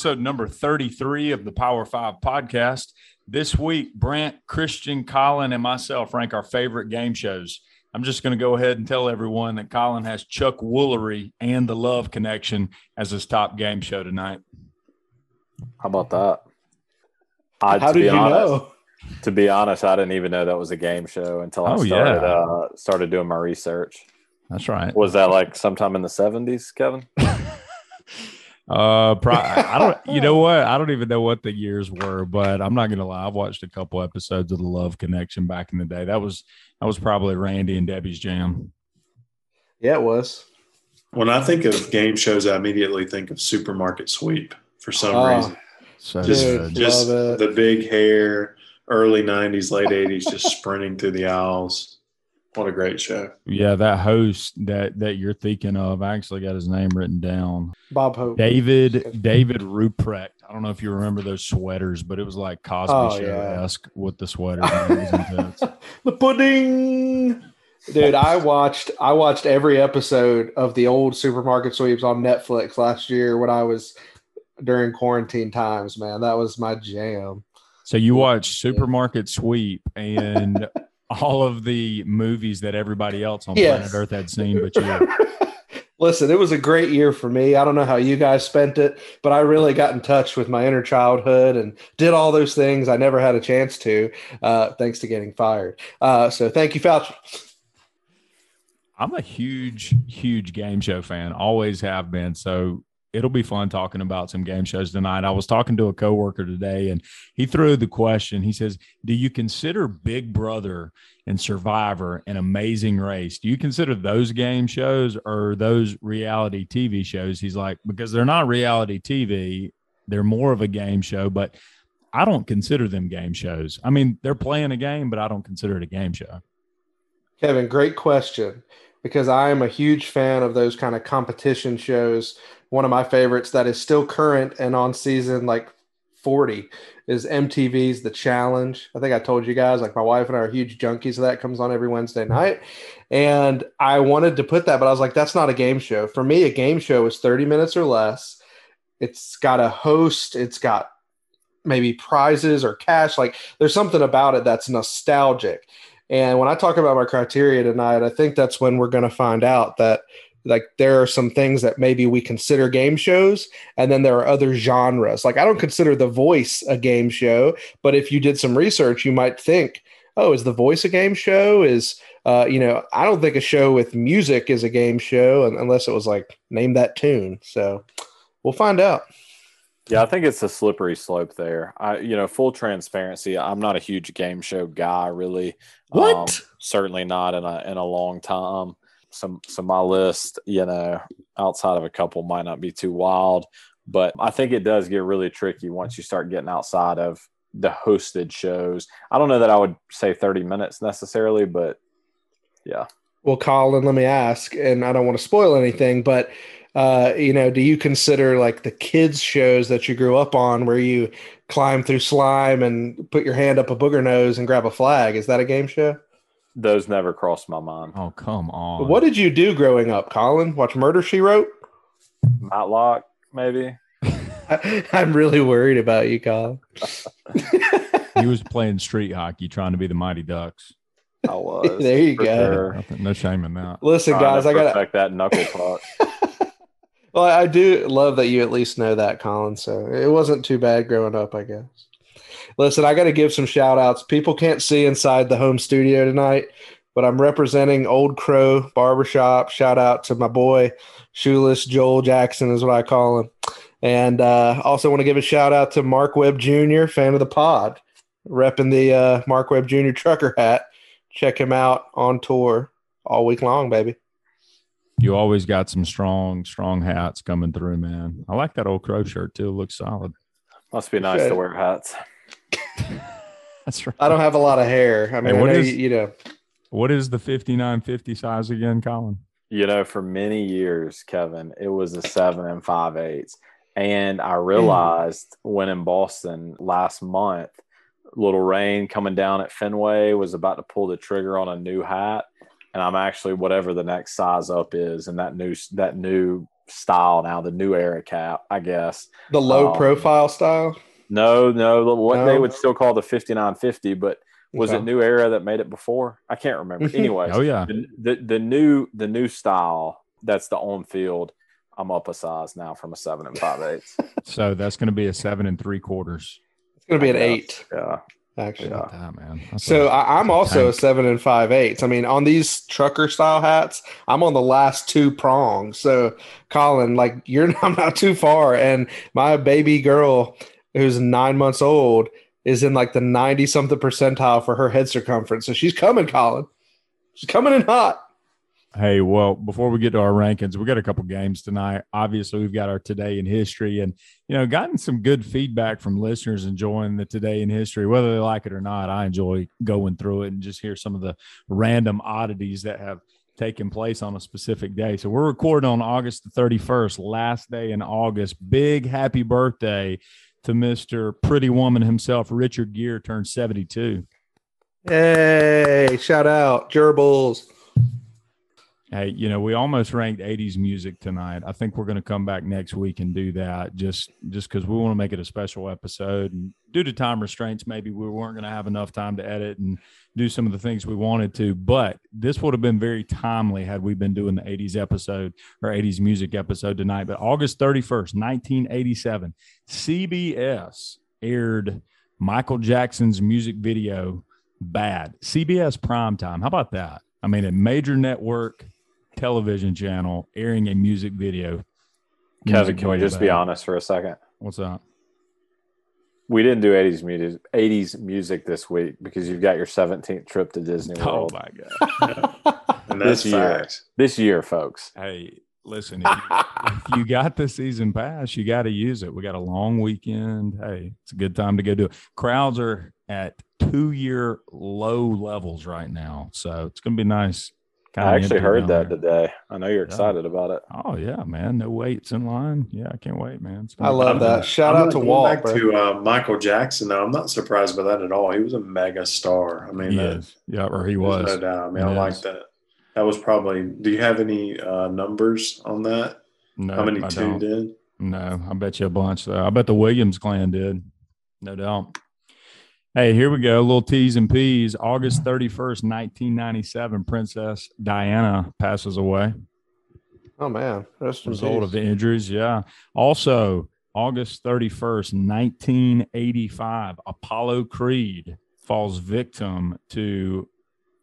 Welcome to episode number 33 of the Power Five podcast. This week, Brant, Christian, Colin, and myself rank our favorite game shows. I'm just going to go ahead and tell everyone that Colin has Chuck Woolery and The Love Connection as his top game show tonight. How about that? I, How did you honest, know? To be honest, I didn't even know that was a game show until I Oh, started yeah. uh, started doing my research. That's right. Was that like sometime in the seventies, Kevin? Uh, pro- I don't. You know what? I don't even know what the years were, but I'm not gonna lie. I've watched a couple episodes of The Love Connection back in the day. That was that was probably Randy and Debbie's jam. Yeah, it was. When I think of game shows, I immediately think of Supermarket Sweep for some Oh, reason. So Just, good. just the big hair, early '90s, late '80s, just sprinting through the aisles. What a great show! Yeah, that host that that you're thinking of, I actually got his name written down. Bob Hope. David David Ruprecht. I don't know if you remember those sweaters, but it was like Cosby Oh, Show esque with the sweaters. man. It was intense. the pudding. Dude, I watched I watched every episode of the old supermarket sweeps on Netflix last year when I was during quarantine times, man. That was my jam. So you watch Supermarket Sweep and all of the movies that everybody else on Yes. planet Earth had seen, but you. Listen, it was a great year for me. I don't know how you guys spent it, but I really got in touch with my inner childhood and did all those things I never had a chance to, uh, thanks to getting fired. Uh, so thank you, Fauci. I'm a huge, huge game show fan. Always have been. So it'll be fun talking about some game shows tonight. I was talking to a coworker today and he threw the question. He says, Do you consider Big Brother and Survivor an amazing race? Do you consider those game shows or those reality TV shows? He's like, Because they're not reality TV, they're more of a game show, but I don't consider them game shows. I mean, they're playing a game, but I don't consider it a game show. Kevin, great question because I am a huge fan of those kind of competition shows. One of my favorites that is still current and on season like 40 is MTV's The Challenge. I think I told you guys, like my wife and I are huge junkies of that. Comes on every Wednesday night. And I wanted to put that, but I was like, that's not a game show. For me, a game show is 30 minutes or less. It's got a host, it's got maybe prizes or cash. Like there's something about it that's nostalgic. And when I talk about my criteria tonight, I think that's when we're going to find out that like there are some things that maybe we consider game shows and then there are other genres. Like I don't consider The Voice a game show, but if you did some research, you might think, "Oh, is The Voice a game show?" Is uh, you know, I don't think a show with music is a game show unless it was like name that tune. So we'll find out. Yeah, I think it's a slippery slope there. I, you know, full transparency. I'm not a huge game show guy, really. What? Um, certainly not in a in a long time. Some so my list, you know, outside of a couple might not be too wild, but I think it does get really tricky once you start getting outside of the hosted shows. I don't know that I would say 30 minutes necessarily, but yeah. Well, Colin, let me ask, and I don't want to spoil anything, but uh, you know, do you consider like the kids shows that you grew up on where you climb through slime and put your hand up a booger nose and grab a flag? Is that a game show? Those never crossed my mind. Oh, come on. What did you do growing up, Colin? Watch Murder She Wrote? Matlock, maybe. I'm really worried about you, Colin. he was playing street hockey, trying to be the Mighty Ducks. I was. There you go. sure. Nothing, no shame in that. Listen, Trying guys, to I got to perfect that knuckle puck. Well, I do love that you at least know that, Colin. So it wasn't too bad growing up, I guess. Listen, I got to give some shout outs. People can't see inside the home studio tonight, but I'm representing Old Crow Barbershop. Shout out to my boy, Shoeless Joel Jackson, is what I call him. And uh, also want to give a shout out to Mark Webb Jr., fan of the pod, repping the uh, Mark Webb Jr. trucker hat. Check him out on tour all week long, baby. You always got some strong, strong hats coming through, man. I like that old crow shirt too. It looks solid. Must be nice Okay. to wear hats. That's right. I don't have a lot of hair. I mean, what I know is- you, you know. What is the 5950 size again, Colin? You know, for many years, Kevin, it was a seven and five eighths. And I realized when in Boston last month, little rain coming down at Fenway was about to pull the trigger on a new hat. And I'm actually whatever the next size up is, and that new that new style now, the new era cap, I guess. The low Um, profile style. No, no, the- what they would still call the 5950, but was Okay. it new era that made it before? I can't remember. anyway, Oh yeah. the, the the new the new style that's the on field. I'm up a size now from a seven and five eighths. So that's going to be a seven and three quarters. It's gonna be an eight, Yeah, actually. Yeah. That man. That's So a- I, I'm a also a seven and five eighths. I mean, on these trucker style hats, I'm on the last two prongs. So, Colin, like you're, I'm not too far, and my baby girl, who's nine months old, is in like the ninety something percentile for her head circumference. So she's coming, Colin. She's coming in hot. Hey, well, before we get to our rankings, we got a couple games tonight. Obviously, we've got our today in history, and you know, gotten some good feedback from listeners enjoying the today in history, whether they like it or not. I enjoy going through it and just hear some of the random oddities that have taken place on a specific day. So we're recording on August the 31st, last day in August. Big happy birthday to Mr. Pretty Woman himself, Richard Gere, turned 72. Hey, shout out gerbils. Hey, you know, we almost ranked 80s music tonight. I think we're going to come back next week and do that just just because we want to make it a special episode. And due to time restraints, maybe we weren't going to have enough time to edit and do some of the things we wanted to. But this would have been very timely had we been doing the 80s episode or 80s music episode tonight. But August 31st, 1987, CBS aired Michael Jackson's music video, Bad. CBS primetime. How about that? I mean, a major network television channel airing a music video. Kevin, Music can we just be honest for a second? What's that? We didn't do 80s music 80s music this week because you've got your 17th trip to Disney oh World. Oh my god! And that's This year. facts. this year, folks. Hey, listen, if you, if you got the season pass, you got to use it. We got a long weekend. Hey, it's a good time to go do it. Crowds are at two-year low levels right now, so it's going to be nice. Kinda I actually heard that there. today. I know you're excited about it. Oh yeah, man! No waits in line. Yeah, I can't wait, man. I gonna be love good. that. Shout I'm out to going Walt, Back bro. to uh, Michael Jackson, though. I'm not surprised by that at all. He was a mega star. I mean, He that- is. Yeah, or he was. no doubt. I mean, He I like that. That was probably. Do you have any uh, numbers on that? No, How many I tuned don't. in? No, I bet you a bunch. Though. I bet the Williams clan did. No doubt. Hey, here we go. A little T's and P's. August 31st, 1997, Princess Diana passes away. Oh man, rest in Result of peace. injuries. Yeah. Also, August 31st, 1985, Apollo Creed falls victim to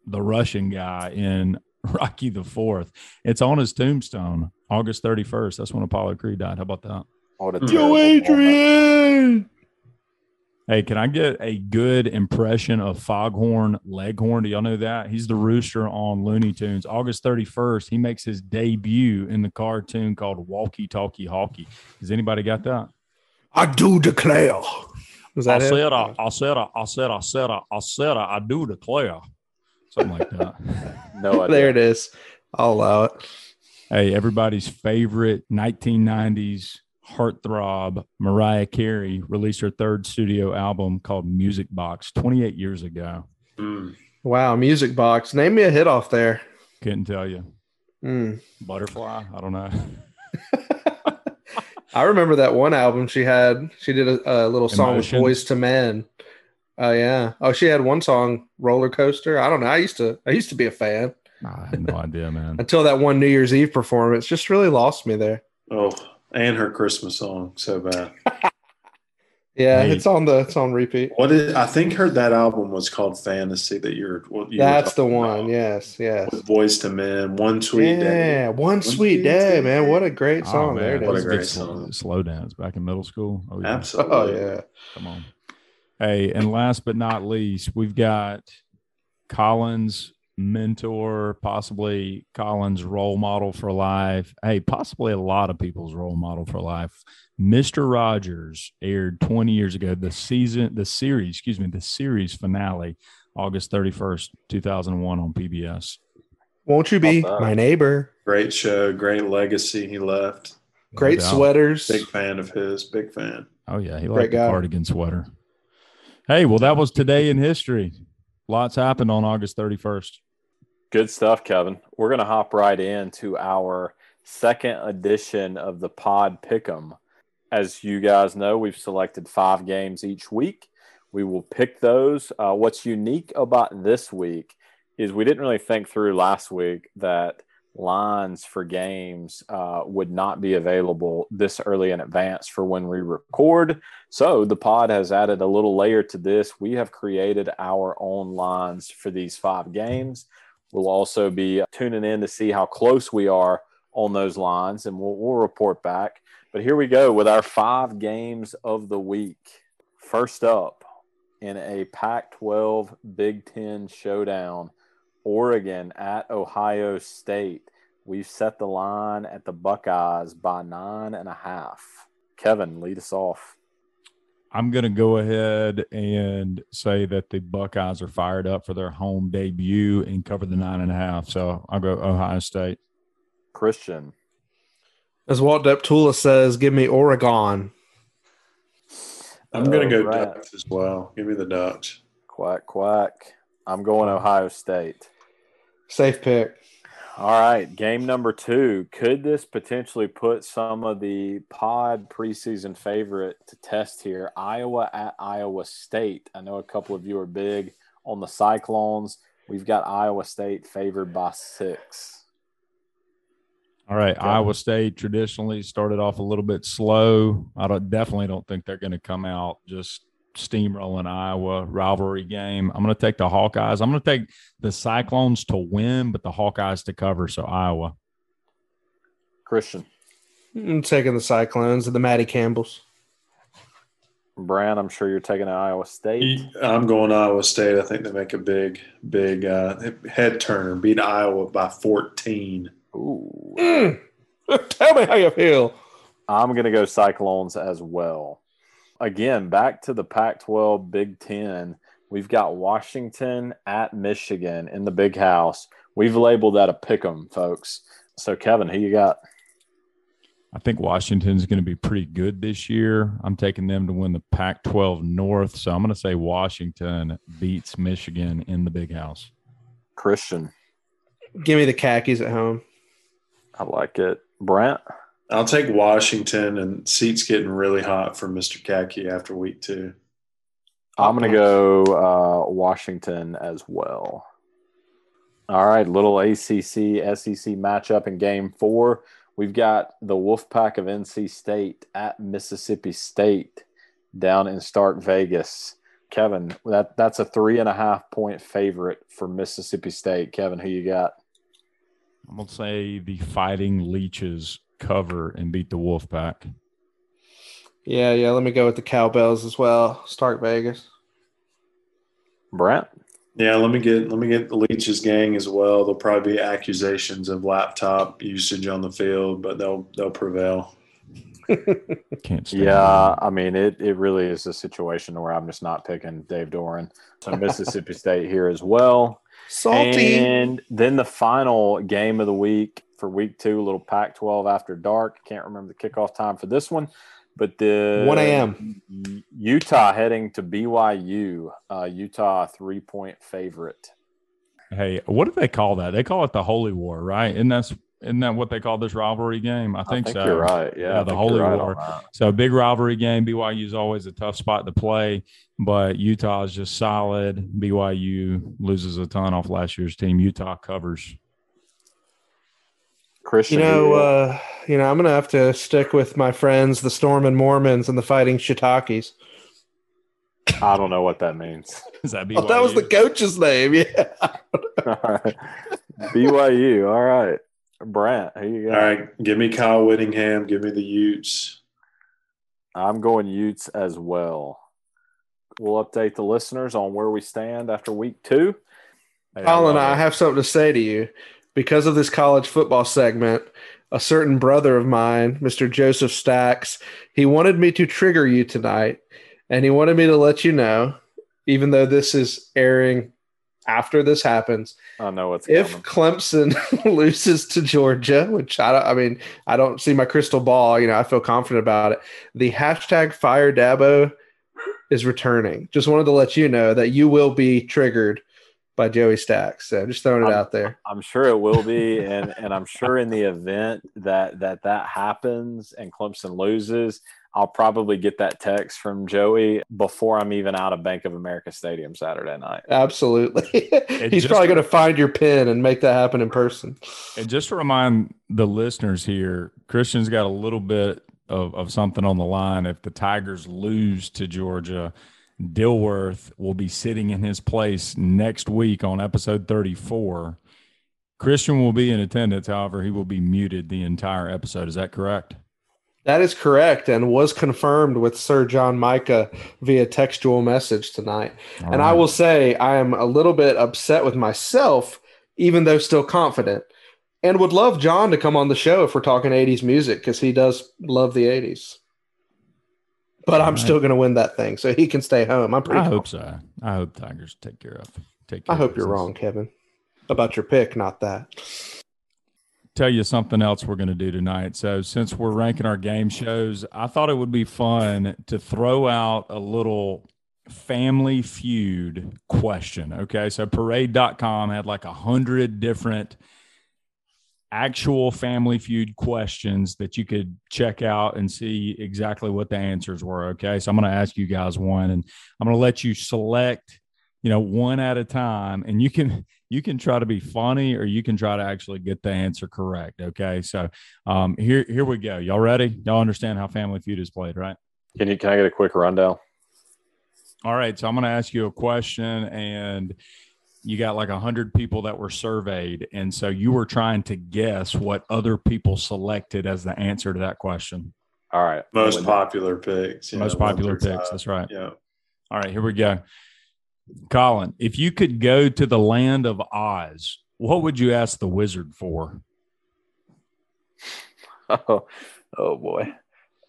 the Russian guy in Rocky the Fourth. It's on his tombstone, August 31st. That's when Apollo Creed died. How about that? Oh, what a Yo, terrible moment. Adrian. Hey, can I get a good impression of Foghorn Leghorn? Do y'all know that? He's the rooster on Looney Tunes. August 31st, he makes his debut in the cartoon called Walkie Talkie Hawkie. Has anybody got that? I do declare. Was I that it? said, I, I said, I, I said, I said, I, I said, I, I do declare. Something like that. No idea. There it is. I'll allow it. hey, everybody's favorite 1990s heartthrob, Mariah Carey, released her third studio album called Music Box 28 years ago. Mm. Wow, music box. Name me a hit off there. Couldn't tell you. Mm. Butterfly? I don't know. I remember that one album she had. She did a, a little song Emotions. with Boyz II Men. Oh yeah. Oh, she had one song, Roller Coaster. I don't know. I used to. I used to be a fan I had no idea, man. until that one New Year's Eve performance just really lost me there. Oh, and her Christmas song, so bad. Yeah, Hey. it's on the. It's on repeat. What is? I think her that album was called Fantasy. That you're. What you were That's the one. about. Yes. Yes. With Boyz II Men, One Sweet yeah, Day. one sweet day, man. What a great Oh, song. man, there it that What a great song. Slow dance back in middle school. Oh, yeah. Absolutely. Oh yeah. Come on. Hey, and last but not least, we've got Collins mentor, possibly Colin's role model for life. Hey, possibly a lot of people's role model for life. Mr. Rogers aired 20 years ago. The season, the series, excuse me, the series finale, August 31st, 2001 on PBS. Won't you be my neighbor? Great show, great legacy he left. Great doubt. sweaters. Big fan of his, big fan. Oh yeah, he Great liked the cardigan sweater. Hey, well, that was today in history. Lots happened on August 31st. Good stuff, Kevin. We're going to hop right into our second edition of the Pod Pick'em. As you guys know, we've selected five games each week. We will pick those. Uh, what's unique about this week is we didn't really think through last week that lines for games uh, would not be available this early in advance for when we record. So the pod has added a little layer to this. We have created our own lines for these five games. We'll also be tuning in to see how close we are on those lines, and we'll, we'll report back. But here we go with our five games of the week. First up, in a Pac 12 Big Ten showdown, Oregon at Ohio State. We've set the line at the Buckeyes by nine and a half. Kevin, lead us off. I'm going to go ahead and say that the Buckeyes are fired up for their home debut and cover the nine and a half. So I'll go Ohio State. Christian. As Walt Deptula says, give me Oregon. I'm going to go right. Ducks as well. Give me the Ducks. Quack, quack. I'm going Ohio State. Safe pick. All right, game number two. Could this potentially put some of the pod preseason favorite to test here? Iowa at Iowa State. I know a couple of you are big on the Cyclones. We've got Iowa State favored by six. All right. Okay. Iowa State traditionally started off a little bit slow. I don't, definitely don't think they're going to come out just steamrolling Iowa rivalry game. I'm going to take the Hawkeyes. I'm going to take the Cyclones to win, but the Hawkeyes to cover. So Iowa. Christian, I'm taking the Cyclones and the Matty Campbells. Brant, I'm sure you're taking Iowa State. I'm going Iowa State. I think they make a big, big uh, head turner. Beat Iowa by 14. Ooh. Mm. Tell me how you feel. I'm going to go Cyclones as well. Again, back to the Pac 12 Big Ten. We've got Washington at Michigan in the big house. We've labeled that a pick 'em, folks. So, Kevin, who you got? I think Washington's going to be pretty good this year. I'm taking them to win the Pac 12 North. So I'm going to say Washington beats Michigan in the big house. Christian. Give me the khakis at home. I like it. Brent. I'll take Washington, and seats getting really hot for Mr. Khaki after week two. I'm going to go uh, Washington as well. All right, little ACC SEC matchup in game four. We've got the Wolfpack of NC State at Mississippi State down in Stark Vegas. Kevin, that that's a three and a half point favorite for Mississippi State. Kevin, who you got? I'm going to say the Fighting Leeches cover and beat the Wolfpack. Yeah, yeah. Let me go with the Cowbells as well. Stark Vegas. Brent. Yeah, let me get let me get the Leeches gang as well. There'll probably be accusations of laptop usage on the field, but they'll they'll prevail. Can't stand Yeah, them. I mean it. It really is a situation where I'm just not picking Dave Doeren. So Mississippi State here as well. Salty. And then the final game of the week for week two, a little Pac 12 after dark. Can't remember the kickoff time for this one, but the 1 a.m.. Utah heading to BYU. Uh, Utah three point favorite. Hey, what do they call that? They call it the Holy War, right? And that's isn't that what they call this rivalry game? I think, so. you're right. Yeah, Yeah, the Holy right War. So big rivalry game. BYU is always a tough spot to play, but Utah is just solid. BYU loses a ton off last year's team. Utah covers. Christian, You know, uh, you know, I'm gonna have to stick with my friends, the Storm and Mormons and the Fighting Sitakes. I don't know what that means. Is that BYU? Oh, that was the coach's name. Yeah. all right, BYU. All right, Brant, who you All got? right, give me Kyle Whittingham. Give me the Utes. I'm going Utes as well. We'll update the listeners on where we stand after week two. Hey, Colin, love I have something to say to you. Because of this college football segment, a certain brother of mine, Mr. Joseph Stacks, he wanted me to trigger you tonight, and he wanted me to let you know, even though this is airing after this happens, I know what's if coming. Clemson loses to Georgia, which I don't, I mean, I don't see my crystal ball. You know, I feel confident about it. The hashtag Fire Dabo is returning. Just wanted to let you know that you will be triggered by Joey Stacks. So just throwing it out there. I'm sure it will be, and and I'm sure in the event that that that happens and Clemson loses, I'll probably get that text from Joey before I'm even out of Bank of America Stadium Saturday night. Absolutely. He's just- probably going to find your pin and make that happen in person. And just to remind the listeners here, Christian's got a little bit of, of something on the line. If the Tigers lose to Georgia, Dilworth will be sitting in his place next week on episode 34. Christian will be in attendance. However, he will be muted the entire episode. Is that correct? That is correct and was confirmed with Sir John Micah via textual message tonight. All and I will say I am a little bit upset with myself, even though still confident, and would love John to come on the show if we're talking 80s music because he does love the 80s. But I'm Right. still going to win that thing, so he can stay home. I'm pretty. I hope so. I hope Tigers take care of. Take. Care I hope you're business. wrong, Kevin, about your pick, not that. tell you something else we're going to do tonight. So, since we're ranking our game shows, I thought it would be fun to throw out a little family feud question. Okay. So, parade.com had like a hundred different actual family feud questions that you could check out and see exactly what the answers were. Okay. So, I'm going to ask you guys one and I'm going to let you select, you know, one at a time and you can you can try to be funny or you can try to actually get the answer correct. Okay. So um, here, here we go. Y'all ready? Y'all understand how Family Feud is played, right? Can you can I get a quick rundown? All right. So I'm going to ask you a question and you got like a hundred people that were surveyed. And so you were trying to guess what other people selected as the answer to that question. All right. Most popular picks. Most know, popular picks. five. That's right. Yeah. All right. Here we go. Colin, if you could go to the land of Oz, what would you ask the wizard for? Oh, oh boy.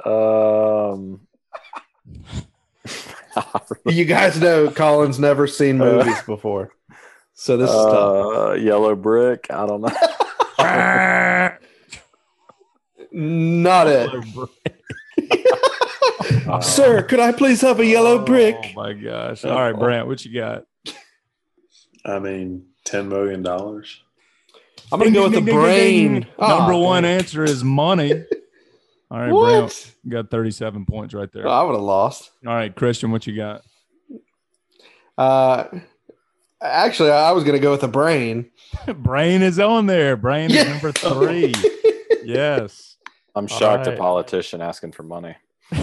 Um You guys know Colin's never seen movies before, so this is tough. uh, yellow brick. I don't know. Not it, Uh, sir. Could I please have a yellow brick? Oh my gosh. All right, Brant, what you got? I mean, $10 million. I'm gonna go with the Ding, ding, ding, brain. ding, ding. Number one answer is money. All right, Brant, you got 37 points right there. Oh, I would have lost. All right, Christian, what you got? Uh, actually, I was gonna go with the brain. Brain is on there. Brain Yeah. is number three. yes. I'm shocked right. a politician asking for money.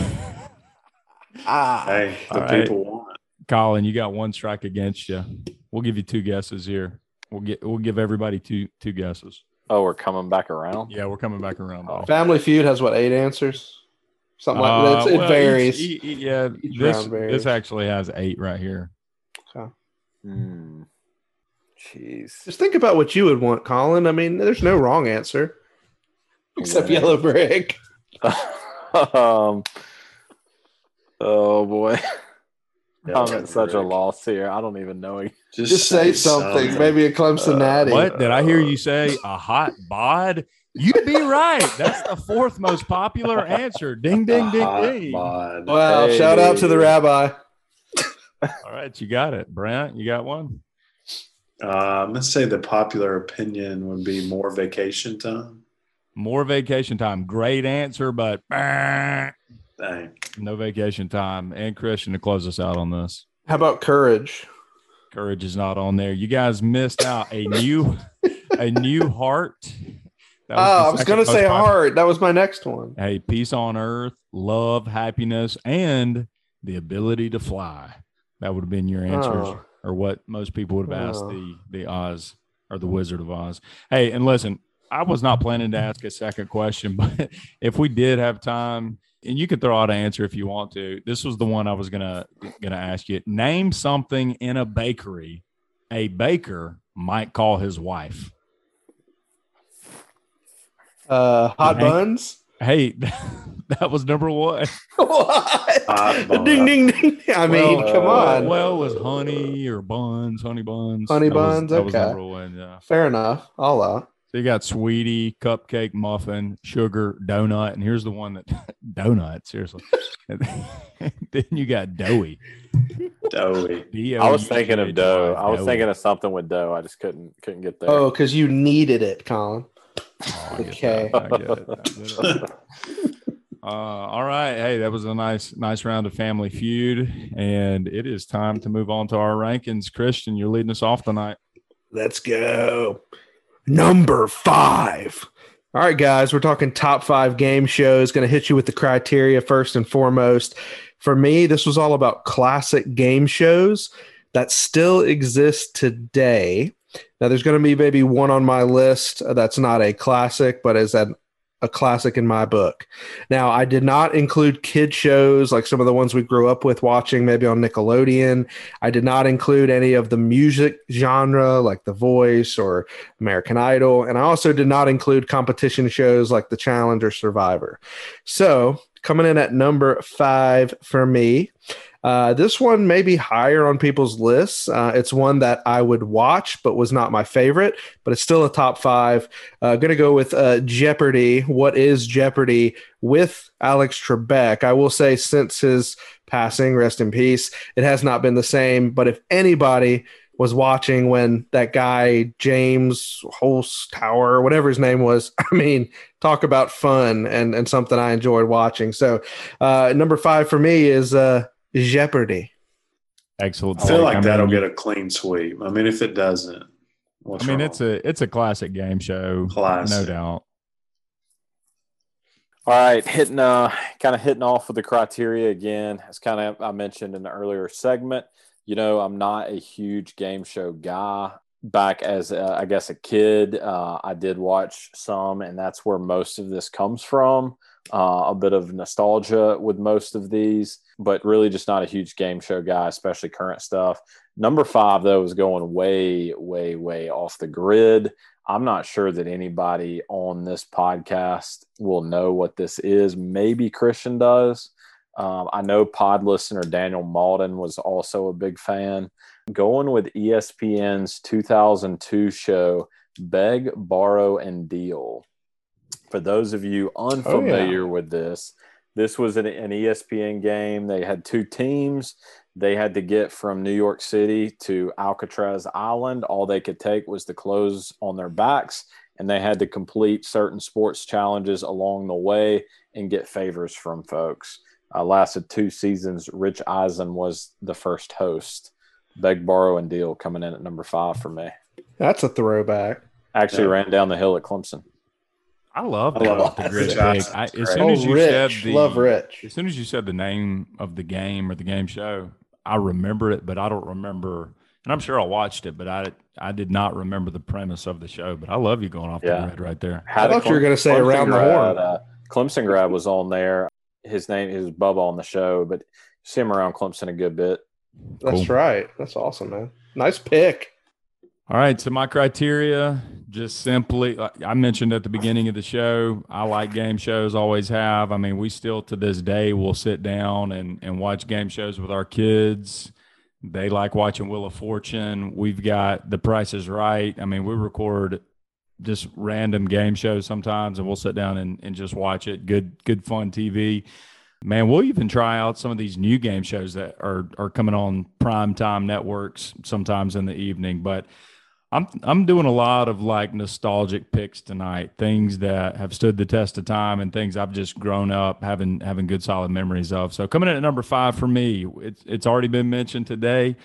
Ah, Hey, the All right. people want it. Colin, you got one strike against you. We'll give you two guesses here. We'll get we'll give everybody two two guesses. Oh, we're coming back around. Yeah, we're coming back around. buddy. Family Feud has what eight answers? Something like Uh, that. It well, varies. each- e- e- yeah, Each this varies. this actually has eight right here. Hmm. Jeez. Just think about what you would want, Colin. I mean, there's no wrong answer except Yeah. yellow brick. um. Oh boy, Yeah, I'm at such a loss here. I don't even know. Just say something. Maybe a Clemson Uh, natty. What did I hear you say? A hot bod? You'd be right. That's the fourth most popular answer. Ding, ding, ding, ding. bod. Wow! Hey. Shout out to the rabbi. All right, you got it. Brent, you got one? Uh, I'm going to say the popular opinion would be more vacation time. More vacation time. Great answer, but bah, Dang. no vacation time. And Christian to close us out on this. How about courage? Courage is not on there. You guys missed out a new a new heart. Oh, the I was gonna say popular. heart. That was my next one. Hey, peace on earth, love, happiness, and the ability to fly. That would have been your answers, Oh. or what most people would have asked Oh. the the Oz or the Wizard of Oz. Hey, and listen, I was not planning to ask a second question, but if we did have time, and you could throw out an answer if you want to. This was the one I was gonna gonna ask you. Name something in a bakery a baker might call his wife. Uh, hot Hank- buns. Hey, that was number one. what? Hot bun. ding ding ding. I mean, Well, come uh, on. Well, it was honey or buns, honey buns. Honey That was- buns, That was okay. number one. Yeah. Fair enough. I'll allow. So you got sweetie, cupcake, muffin, sugar, donut, and here's the one that donut. Seriously, then you got doughy. Doughy. I was thinking of dough. I was thinking of something with dough. I just couldn't couldn't get there. Oh, because you needed it, Colin. Oh, I get Okay. that. Uh, all right. Hey, that was a nice, nice round of Family Feud, and it is time to move on to our rankings. Christian, you're leading us off tonight. Let's go. Number five. All right, guys, we're talking top five game shows. Going to hit you with the criteria first and foremost. For me, this was all about classic game shows that still exist today. Now, there's going to be maybe one on my list that's not a classic, but is an, a classic in my book. Now, I did not include kid shows like some of the ones we grew up with watching, maybe on Nickelodeon. I did not include any of the music genre like The Voice or American Idol. And I also did not include competition shows like The Challenge or Survivor. So, coming in at number five for me, uh, this one may be higher on people's lists. Uh, it's one that I would watch, but was not my favorite, but it's still a top five. Uh, going to go with uh, Jeopardy. What is Jeopardy with Alex Trebek? I will say, since his passing, rest in peace, it has not been the same. But if anybody was watching when that guy James Holst Tower, whatever his name was. I mean, talk about fun and and something I enjoyed watching. So, uh, number five for me is uh, Jeopardy. Excellent. I feel like I that'll get a clean sweep. I mean, if it doesn't, what's I mean, wrong? it's a it's a classic game show, classic. no doubt. All right, hitting uh kind of hitting off with the criteria again. As kind of I mentioned in the earlier segment, you know, I'm not a huge game show guy. Back as uh, I guess a kid, uh, I did watch some, and that's where most of this comes from. Uh, a bit of nostalgia with most of these, but really just not a huge game show guy, especially current stuff. Number five, though, is going way, way, way off the grid. I'm not sure that anybody on this podcast will know what this is. Maybe Christian does. Um, I know pod listener Daniel Malden was also a big fan. Going with ESPN's 2002 show, Beg, Borrow, and Deal. For those of you unfamiliar with this, this was an, an ESPN game. They had two teams. They had to get from New York City to Alcatraz Island. All they could take was the clothes on their backs, and they had to complete certain sports challenges along the way and get favors from folks. Uh, lasted two seasons. Rich Eisen was the first host. Beg, borrow, and deal coming in at number five for me. That's a throwback. Actually, Yeah. ran down the hill at Clemson. I love I love the that. Rich pick. I, as soon Oh, as you Rich. said the Love Rich. as soon as you said the name of the game or the game show, I remember it, but I don't remember. And I'm sure I watched it, but I I did not remember the premise of the show. But I love you going off Yeah. the grid right there. Had I a thought you were gonna say Clemson around the grad, horn. Uh, Clemson grad was on there. His name is Bubba on the show, but see him around Clemson a good bit. That's Cool. right. That's awesome, man. Nice pick. All right. So my criteria, just simply, uh, I mentioned at the beginning of the show, I like game shows, always have. I mean, we still to this day will sit down and and watch game shows with our kids. They like watching Wheel of Fortune. We've got The Price is Right. I mean, we record just random game shows sometimes, and we'll sit down and, and just watch it. Good, good, fun TV. Man, we'll even try out some of these new game shows that are are coming on prime time networks sometimes in the evening. But I'm I'm doing a lot of like nostalgic picks tonight, things that have stood the test of time and things I've just grown up having having good solid memories of. So coming in at number five for me, it's it's already been mentioned today,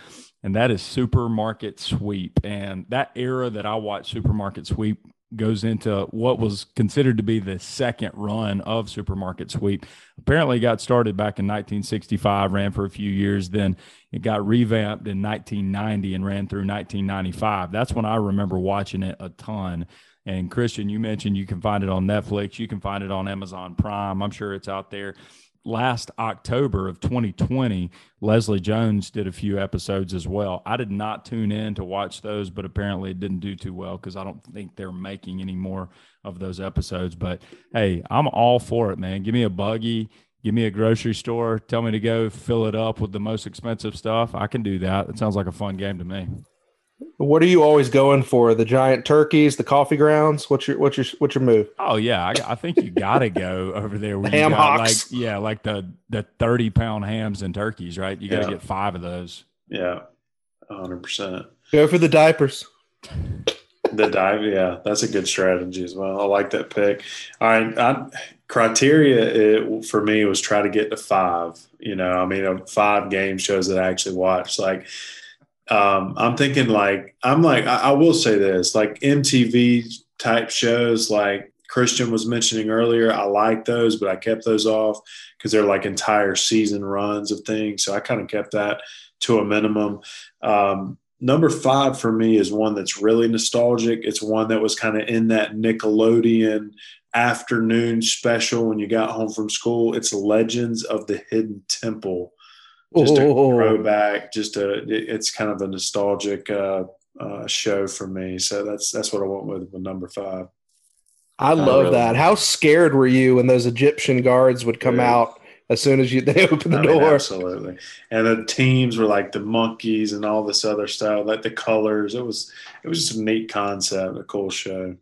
and that is Supermarket Sweep. And that era that I watched Supermarket Sweep goes into what was considered to be the second run of Supermarket Sweep. Apparently it got started back in 1965, ran for a few years, then it got revamped in 1990 and ran through 1995. That's when I remember watching it a ton. And Christian, you mentioned you can find it on Netflix, you can find it on Amazon Prime. I'm sure it's out there. Last October of 2020, Leslie Jones did a few episodes as well. I did not tune in to watch those, but apparently it didn't do too well because I don't think they're making any more of those episodes. But hey, I'm all for it, man. Give me a buggy, give me a grocery store, tell me to go fill it up with the most expensive stuff. I can do that. It sounds like a fun game to me. What are you always going for? The giant turkeys, the coffee grounds? What's your what's your what's your move? Oh yeah, I, I think you got to go over there. Where you Ham got hocks. like yeah, like the the thirty pound hams and turkeys, right? You got to Yeah. get five of those. Yeah, hundred percent. Go for the diapers. The dive, yeah, that's a good strategy as well. I like that pick. All right, I, criteria it, for me was try to get to five. You know, I mean, five game shows that I actually watched. Like, um, I'm thinking like I'm like I, I will say this like MTV type shows like Christian was mentioning earlier. I like those, but I kept those off because they're like entire season runs of things. So I kind of kept that to a minimum. Um, number five for me is one that's really nostalgic. It's one that was kind of in that Nickelodeon afternoon special when you got home from school. It's Legends of the Hidden Temple. Just a Oh. throwback, just a it's kind of a nostalgic uh, uh, show for me. So that's that's what I went with with number five. I I love really that. How scared were you when those Egyptian guards would come Yeah. out as soon as you they opened the I mean, door? absolutely. And the teams were like the monkeys and all this other stuff, like the colors. It was it was just a neat concept, a cool show.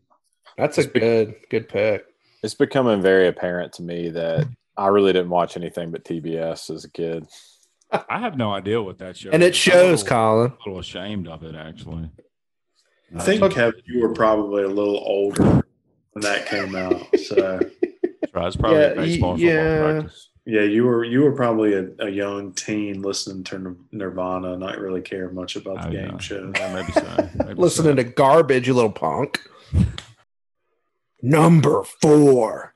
That's a good good pick. It's becoming very apparent to me that I really didn't watch anything but TBS as a kid. I have no idea what that show. And it is. shows, I'm Colin. a little, ashamed of it actually. I think Kevin, you were probably a little older when that came out. So That's right. It's probably Yeah, a baseball y- football yeah. practice. Yeah, you were you were probably a, a young teen listening to Nirvana, not really caring much about the Oh, game yeah. show. Yeah, maybe so. Maybe Listening so. to garbage, you little punk. Number four.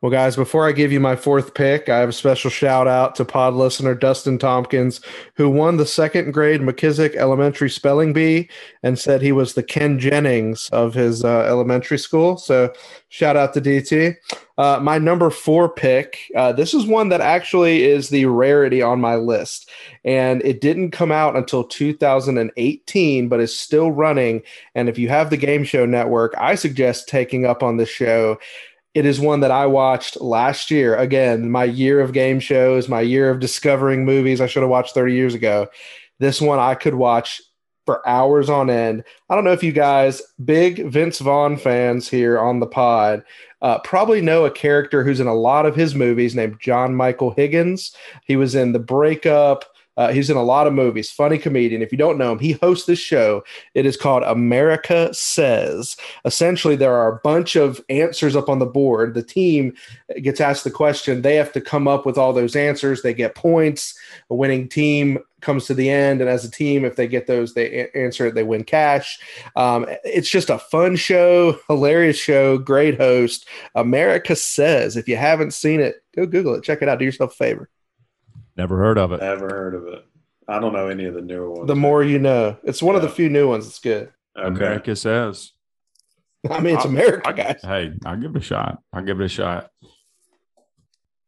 Well, guys, before I give you my fourth pick, I have a special shout out to pod listener Dustin Tompkins, who won the second grade McKissick Elementary Spelling Bee and said he was the Ken Jennings of his uh, elementary school. So, shout out to DT. Uh, my number four pick. Uh, this is one that actually is the rarity on my list, and it didn't come out until 2018, but is still running. And if you have the Game Show Network, I suggest taking up on this show. It is one that I watched last year. Again, my year of game shows, my year of discovering movies I should have watched 30 years ago. This one I could watch for hours on end. I don't know if you guys, big Vince Vaughn fans here on the pod, uh, probably know a character who's in a lot of his movies named John Michael Higgins. He was in The Breakup. Uh, he's in a lot of movies, funny comedian. If you don't know him, he hosts this show. It is called America Says. Essentially, there are a bunch of answers up on the board. The team gets asked the question. They have to come up with all those answers. They get points. A winning team comes to the end, and as a team, if they get those, they a- answer it. They win cash. Um, it's just a fun show, hilarious show, great host. America Says. If you haven't seen it, go Google it. Check it out. Do yourself a favor. Never heard of it. Never heard of it. I don't know any of the newer ones. The more you know. It's one of the few new ones. It's good. okay. America says. I mean, it's I'll- America, I- guys. Hey, I'll give it a shot. I'll give it a shot.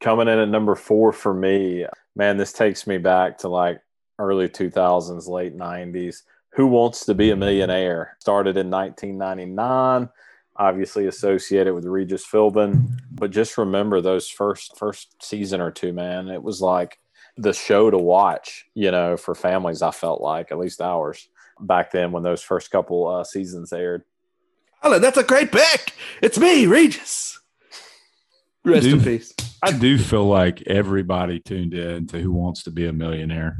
Coming in at number four for me, man, this takes me back to like early 2000s, late 90s. Who Wants to Be a Millionaire started in 1999, obviously associated with Regis Philbin. But just remember those first first season or two, man. It was like the show to watch, you know, for families. I felt like at least ours back then when those first couple uh, seasons aired. Alan, that's a great pick. It's me, Regis. Rest in peace. I do feel like everybody tuned in to Who Wants to Be a Millionaire.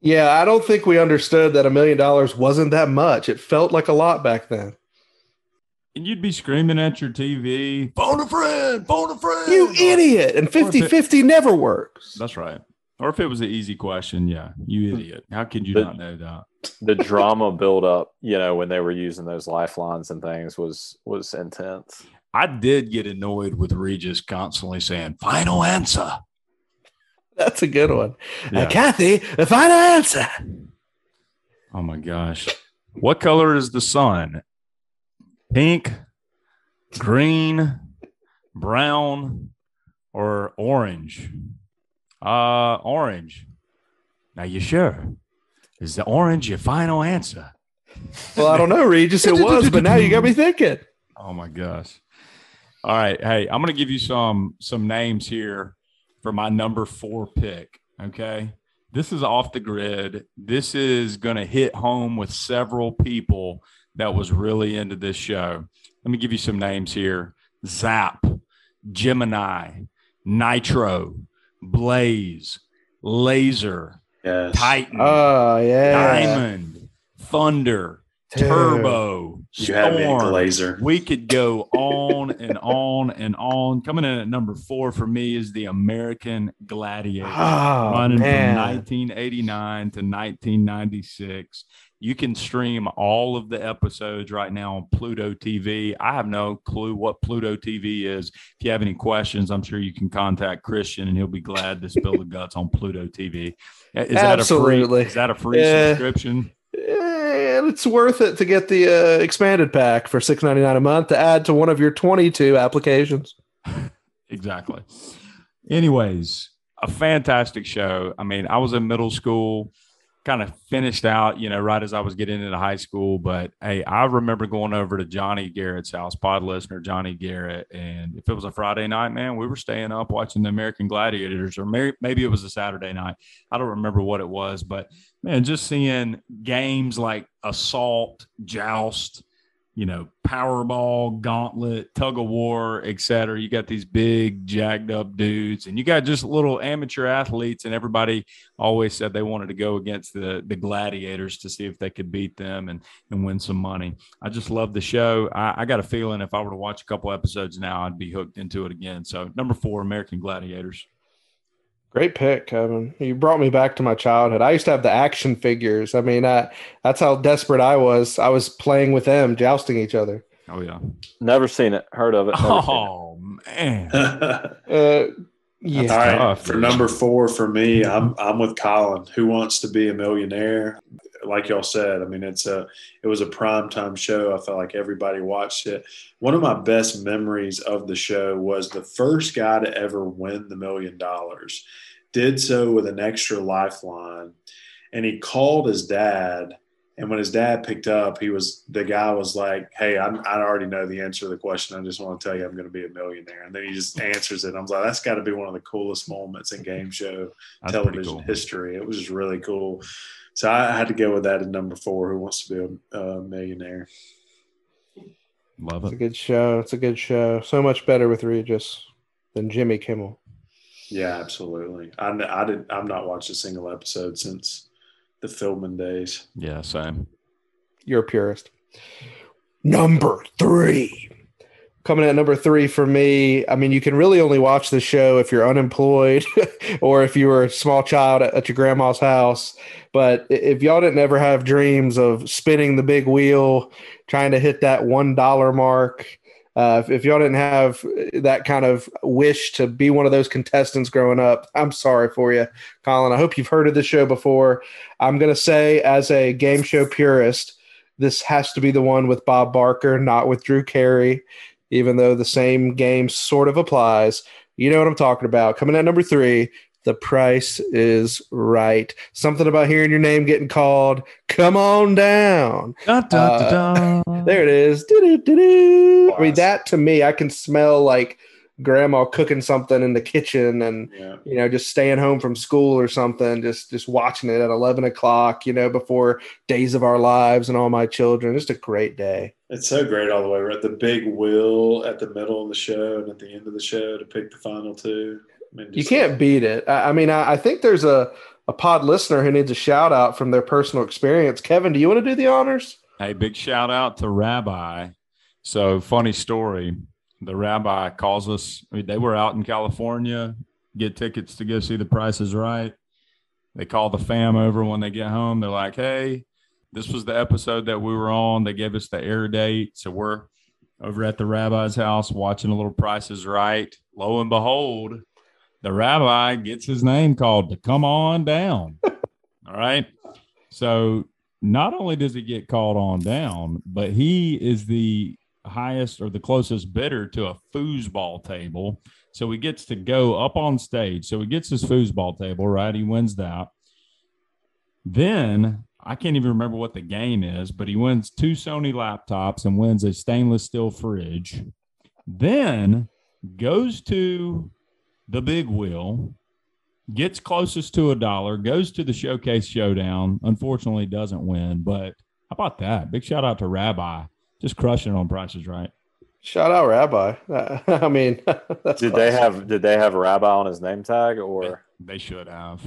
Yeah, I don't think we understood that a million dollars wasn't that much. It felt like a lot back then. And you'd be screaming at your TV, phone a friend, phone a friend. You idiot. And 50 50 never works. That's right. Or if it was an easy question, yeah, you idiot. How could you But- not know that? the drama build up, you know, when they were using those lifelines and things was was intense. I did get annoyed with Regis constantly saying, final answer. That's a good one. Uh, Kathy, the final answer. Oh my gosh. What color is the sun? Pink, green, brown, or orange? Uh, orange. Now you sure? Is the orange your final answer? Well, I don't know, Regis. It was, but now you got me thinking. Oh my gosh. All right. Hey, I'm gonna give you some some names here for my number four pick. Okay. This is off the grid. This is going to hit home with several people that was really into this show. Let me give you some names here Zap, Gemini, Nitro, Blaze, Laser, Yes. Titan, Oh yeah. Diamond, Thunder, Dude. Turbo, You had me. Glazer. We could go on and on and on. Coming in at number four for me is the American Gladiator, Oh running man. from 1989 to 1996. You can stream all of the episodes right now on Pluto TV. I have no clue what Pluto TV is. If you have any questions, I'm sure you can contact Christian and he'll be glad to spill the guts on Pluto TV. Is that a free, is that a free Yeah. subscription? Eh, it's worth it to get the uh, expanded pack for six ninety nine a month to add to one of your twenty two applications. exactly. Anyways, a fantastic show. I mean, I was in middle school, kind of finished out, you know, right as I was getting into high school. But hey, I remember going over to Johnny Garrett's house, pod listener Johnny Garrett. And if it was a Friday night, man, we were staying up watching the American Gladiators, or may- maybe it was a Saturday night. I don't remember what it was, but man, just seeing games like Assault, Joust, you know, Powerball, Gauntlet, Tug of War, etc. You got these big, jagged up dudes, and you got just little amateur athletes, and everybody always said they wanted to go against the the gladiators to see if they could beat them and and win some money. I just love the show. I, I got a feeling if I were to watch a couple episodes now, I'd be hooked into it again. So number four, American Gladiators. Great pick, Kevin. You brought me back to my childhood. I used to have the action figures. I mean, I, that's how desperate I was. I was playing with them, jousting each other. Oh yeah. Never seen it. Heard of it. never seen it. Oh man. Uh, yeah. All right, tough, for number four for me, I'm I'm with Colin. Who wants to be a millionaire? Like y'all said, I mean, it's a it was a prime time show. I felt like everybody watched it. One of my best memories of the show was the first guy to ever win the million dollars. Did so with an extra lifeline, and he called his dad. And when his dad picked up, he was the guy was like, "Hey, I, I already know the answer to the question. I just want to tell you, I'm going to be a millionaire." And then he just answers it. I was like, "That's got to be one of the coolest moments in game show That's television cool. history." It was just really cool. So I had to go with that at number four. Who wants to be a, a millionaire? Love it. It's a good show. It's a good show. So much better with Regis than Jimmy Kimmel. Yeah, absolutely. I, I did. I've not watched a single episode since the filming days. Yeah, same. You're a purist. Number three. Coming at number three for me, I mean, you can really only watch the show if you're unemployed or if you were a small child at, your grandma's house. But if y'all didn't ever have dreams of spinning the big wheel, trying to hit that $1 mark, uh, if, if y'all didn't have that kind of wish to be one of those contestants growing up, I'm sorry for you, Colin. I hope you've heard of the show before. I'm going to say, as a game show purist, this has to be the one with Bob Barker, not with Drew Carey, even though the same game sort of applies. You know what I'm talking about. Coming at number three, the price is right. Something about hearing your name getting called. Come on down. Dun, dun, dun, dun. There it is. I mean, that to me, I can smell like grandma cooking something in the kitchen and Yeah. you know, just staying home from school or something, just just watching it at eleven o'clock, you know, before Days of Our Lives and all my children. Just a great day. It's so great all the way. We're at the big wheel at the middle of the show and at the end of the show to pick the final two. I mean, You can't beat it. I, I mean, I, I think there's a a pod listener who needs a shout out from their personal experience. Kevin, do you want to do the honors? Hey, big shout out to Rabbi. So, funny story. The rabbi calls us. I mean, they were out in California, get tickets to go see The Price is Right. They call the fam over when they get home. They're like, hey, this was the episode that we were on. They gave us the air date. So, we're over at the rabbi's house watching a little Price is Right. Lo and behold, the rabbi gets his name called to come on down. All right. So, not only does he get called on down, but he is the highest or the closest bidder to a foosball table. So he gets to go up on stage. So he gets his foosball table, right? He wins that. Then I can't even remember what the game is, but he wins two Sony laptops and wins a stainless steel fridge. Then goes to the big wheel, gets closest to a dollar, goes to the showcase showdown. Unfortunately, doesn't win. But how about that? Big shout out to Rabbi, just crushing it on prices right. Shout out Rabbi. I mean, did they have did they have Rabbi on his name tag or they should have?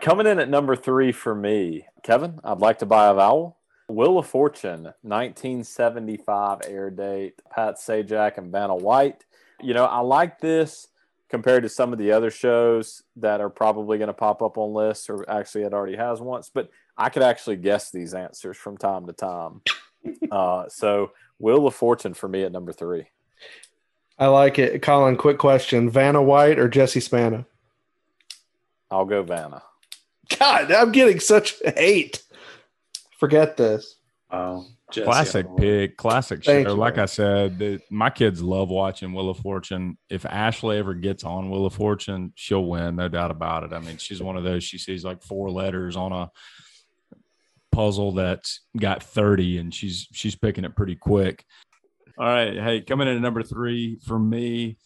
Coming in at number three for me, Kevin, I'd like to buy a vowel. Wheel of Fortune, 1975 air date, Pat Sajak and Vanna White. You know, I like this compared to some of the other shows that are probably going to pop up on lists or actually it already has once, but I could actually guess these answers from time to time. Uh, so, Wheel of Fortune for me at number three. I like it. Colin, quick question Vanna White or Jesse Spano? I'll go Vanna. God, I'm getting such hate. Forget this. Oh, Jesse, classic pick, classic Thank show. You, like man. I said, the, my kids love watching Wheel of Fortune. If Ashley ever gets on Wheel of Fortune, she'll win, no doubt about it. I mean, she's one of those. She sees like four letters on a puzzle that's got 30 and she's she's picking it pretty quick. All right. Hey, coming in at number three for me,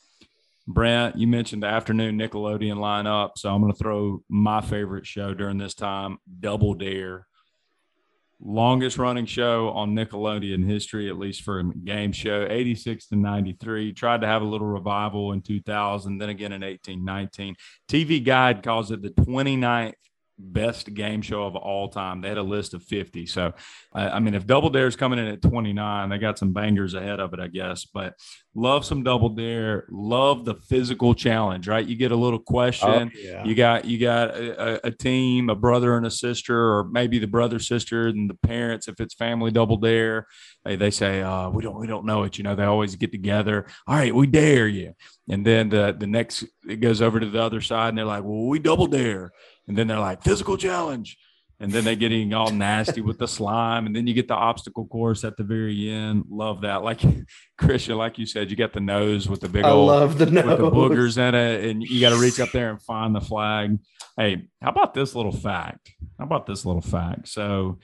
Brant, you mentioned the afternoon Nickelodeon lineup. So I'm going to throw my favorite show during this time, Double Dare. Longest running show on Nickelodeon history, at least for a game show, 86 to 93. Tried to have a little revival in 2000, then again in 1819. TV Guide calls it the 29th best game show of all time. They had a list of 50. So, I mean, if Double Dare is coming in at 29, they got some bangers ahead of it, I guess. But love some Double Dare. Love the physical challenge, right? You get a little question. Oh, yeah. You got you got a, a, team, a brother and a sister, or maybe the brother, sister, and the parents. If it's family Double Dare, they, they say, uh, "We don't we don't know it." You know, they always get together. All right, we dare you. And then the the next it goes over to the other side, and they're like, "Well, we double dare." And then they're like physical challenge. And then they're getting all nasty with the slime. And then you get the obstacle course at the very end. Love that. Like christian like you said you got the nose with the big I old love the nose. with the boogers in it. And you got to reach up there and find the flag. Hey how about this little fact? How about this little fact? So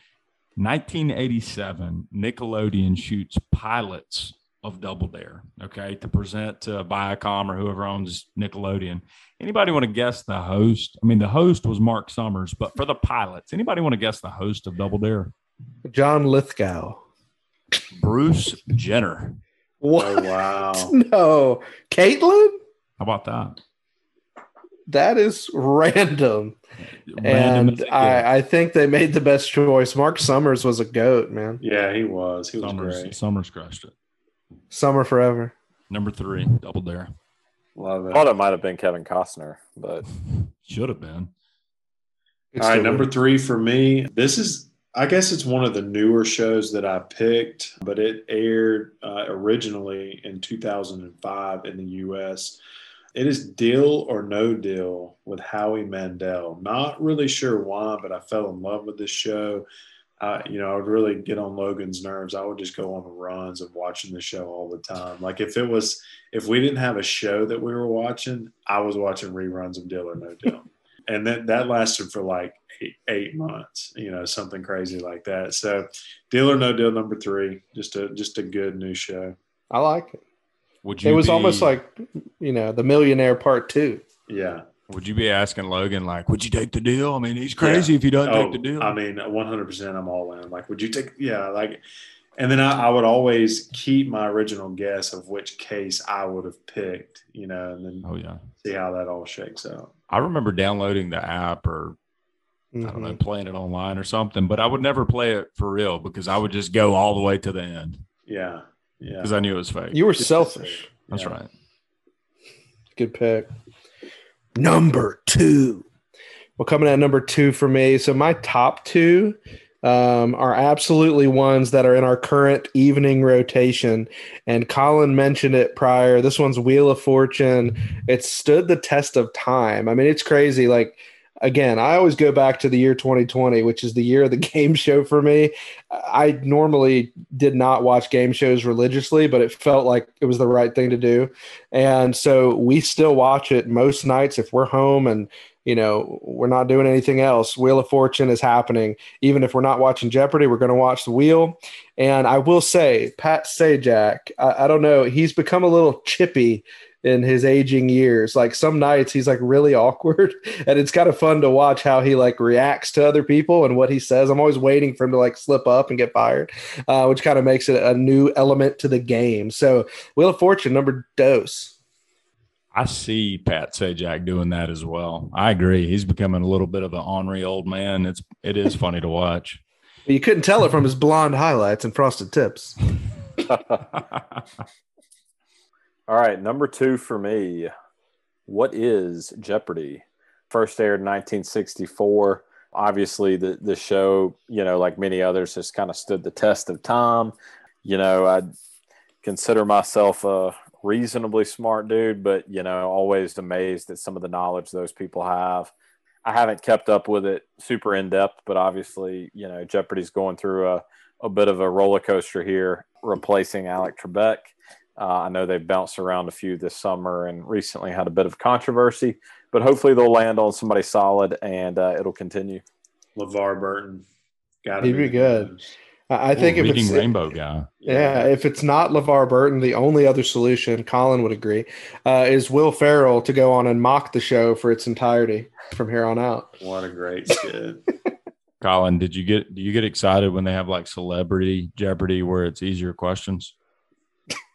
1987 nickelodeon shoots pilots of Double Dare, okay, to present to Viacom or whoever owns Nickelodeon. Anybody want to guess the host? I mean, the host was Mark Summers, but for the pilots, anybody want to guess the host of Double Dare? John Lithgow. Bruce Jenner. What? Oh, wow. no. Caitlin? How about that? That is random. random and I, I, think they made the best choice. Mark Summers was a goat, man. Yeah, he was. He was Summers, great. Summers crushed it. Summer Forever. Number three, Double Dare. Love it. Thought it might have been Kevin Costner, but should have been. It's All right, number three for me. This is, I guess, it's one of the newer shows that I picked, but it aired uh, originally in 2005 in the U.S. It is Deal or No Deal with Howie Mandel. Not really sure why, but I fell in love with this show. I, you know, I would really get on Logan's nerves. I would just go on the runs of watching the show all the time. Like if it was, if we didn't have a show that we were watching, I was watching reruns of Deal or No Deal, and that that lasted for like eight, eight months. You know, something crazy like that. So, Deal or No Deal number three, just a just a good new show. I like it. Would you? It was be, almost like you know the Millionaire Part Two. Yeah, would you be asking Logan like, "Would you take the deal?" I mean, he's crazy yeah. if he doesn't oh, take the deal. I mean, one hundred percent, I'm all in. Like, would you take? Yeah, like, and then I, I, would always keep my original guess of which case I would have picked. You know, and then oh yeah, see how that all shakes out. I remember downloading the app or mm-hmm. I don't know, mm-hmm. playing it online or something, but I would never play it for real because I would just go all the way to the end. Yeah, yeah, because I knew it was fake. You were selfish. That's right. Good pick number two. Well, coming at number two for me. So my top two um, are absolutely ones that are in our current evening rotation. And Colin mentioned it prior. This one's Wheel of Fortune. It stood the test of time. I mean, it's crazy. Like again, I always go back to the year 2020, which is the year of the game show for me. I normally did not watch game shows religiously, but it felt like it was the right thing to do. And so we still watch it most nights if we're home and you know, we're not doing anything else. Wheel of Fortune is happening. Even if we're not watching Jeopardy, we're going to watch the wheel. And I will say, Pat Sajak, I, I don't know, he's become a little chippy in his aging years. Like some nights he's like really awkward, and it's kind of fun to watch how he like reacts to other people and what he says. I'm always waiting for him to like slip up and get fired, uh, which kind of makes it a new element to the game. So Wheel of Fortune number dose. I see Pat Sajak doing that as well. I agree. He's becoming a little bit of an ornery old man. It's it is funny to watch. You couldn't tell it from his blonde highlights and frosted tips. All right, number two for me. What is Jeopardy? First aired in 1964. Obviously, the the show, you know, like many others, has kind of stood the test of time. You know, I consider myself a reasonably smart dude, but you know, always amazed at some of the knowledge those people have. I haven't kept up with it super in depth, but obviously, you know, Jeopardy's going through a, a bit of a roller coaster here, replacing Alex Trebek. Uh, I know they've bounced around a few this summer and recently had a bit of controversy, but hopefully they'll land on somebody solid and uh, it'll continue. LeVar Burton. Got He'd be good. I think Ooh, if it's rainbow guy. Yeah, if it's not LeVar Burton, the only other solution, Colin would agree, uh, is Will Ferrell to go on and mock the show for its entirety from here on out. What a great skit. Colin, did you get do you get excited when they have like celebrity Jeopardy where it's easier questions?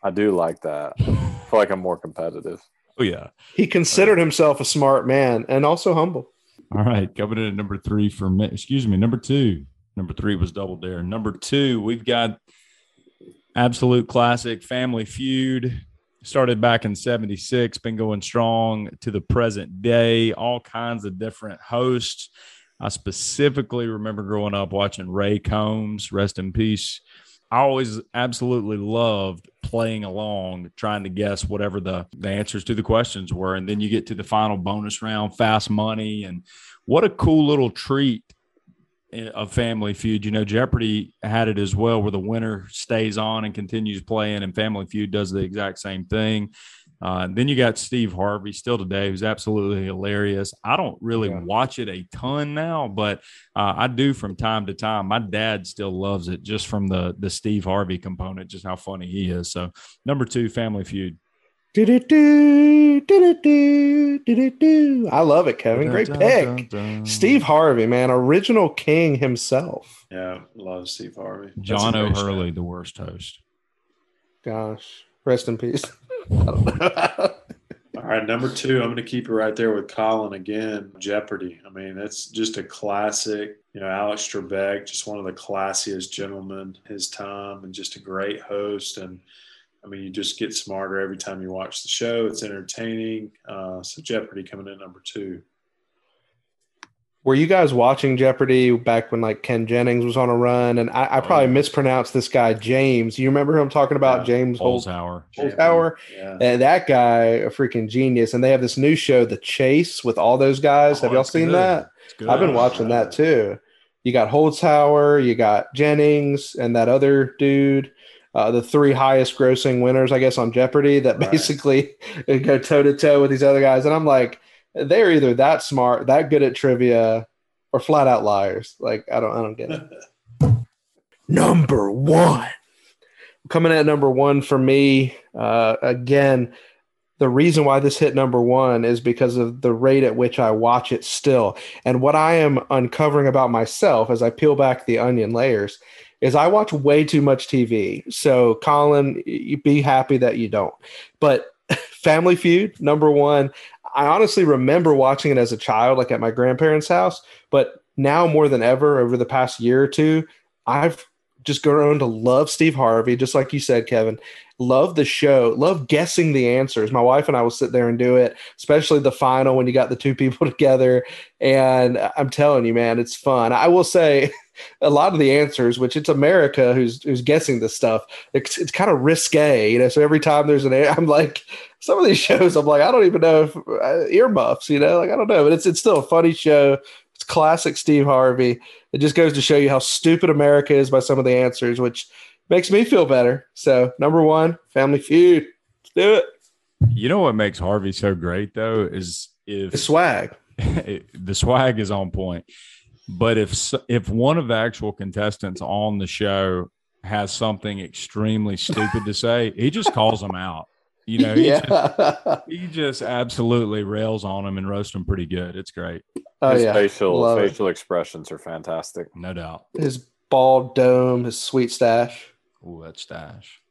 I do like that. I feel like I'm more competitive. Oh yeah. He considered himself a smart man and also humble. All right, coming in at number three for me. Excuse me, number two. Number three was Double Dare. Number two, we've got absolute classic Family Feud. Started back in 76, been going strong to the present day, all kinds of different hosts. I specifically remember growing up watching Ray Combs, rest in peace. I always absolutely loved playing along, trying to guess whatever the, the answers to the questions were. And then you get to the final bonus round, fast money. And what a cool little treat of Family Feud. You know, Jeopardy had it as well, where the winner stays on and continues playing, and Family Feud does the exact same thing. Uh, then you got Steve Harvey still today, who's absolutely hilarious. I don't really yeah. watch it a ton now, but uh, I do from time to time. My dad still loves it just from the the Steve Harvey component, just how funny he is. So number two, Family Feud. I love it, Kevin. Great pick. Steve Harvey, man, original king himself. Yeah, love Steve Harvey. John O'Hurley, the worst host. Gosh, rest in peace. All right, number two, I'm going to keep it right there with Colin again. Jeopardy. I mean, that's just a classic. You know, Alex Trebek, just one of the classiest gentlemen his time, and just a great host. And I mean, you just get smarter every time you watch the show. It's entertaining. Uh, so Jeopardy coming in number two. Were you guys watching Jeopardy back when like Ken Jennings was on a run? And I, I probably oh, mispronounced this guy James. You remember who I'm talking about? Yeah. James Holzhauer. Holzhauer. Yeah. And that guy, a freaking genius. And they have this new show, The Chase, with all those guys. Oh, have y'all seen good. that? I've been watching that too. You got Holzhauer, you got Jennings, and that other dude. Uh, the three highest grossing winners, I guess, on Jeopardy that right. basically go toe to toe with these other guys. And I'm like, they're either that smart, that good at trivia, or flat out liars. Like I don't, I don't get it. number one, coming at number one for me. Uh, again, the reason why this hit number one is because of the rate at which I watch it still, and what I am uncovering about myself as I peel back the onion layers is I watch way too much TV. So, Colin, you be happy that you don't. But Family Feud, number one, I honestly remember watching it as a child, like at my grandparents' house. But now more than ever, over the past year or two, I've just grown to love Steve Harvey, just like you said, Kevin. Love the show, love guessing the answers. My wife and I will sit there and do it, especially the final when you got the two people together. And uh, I'm telling you, man, it's fun. I will say a lot of the answers, which it's America who's who's guessing this stuff. It's, it's kind of risque, you know. So every time there's an, I'm like, some of these shows, I'm like, I don't even know if uh, earmuffs, you know, like I don't know, but it's it's still a funny show. It's classic Steve Harvey. It just goes to show you how stupid America is by some of the answers, which makes me feel better. So number one, Family Feud. Let's do it. You know what makes Harvey so great though is if the swag. the swag is on point but if if one of the actual contestants on the show has something extremely stupid to say, he just calls them out. You know, he, yeah. just, he just absolutely rails on him and roasts him pretty good. It's great, oh his yeah. facial Love it. expressions are fantastic. no doubt. His bald dome, his sweet stash. Ooh, that stash.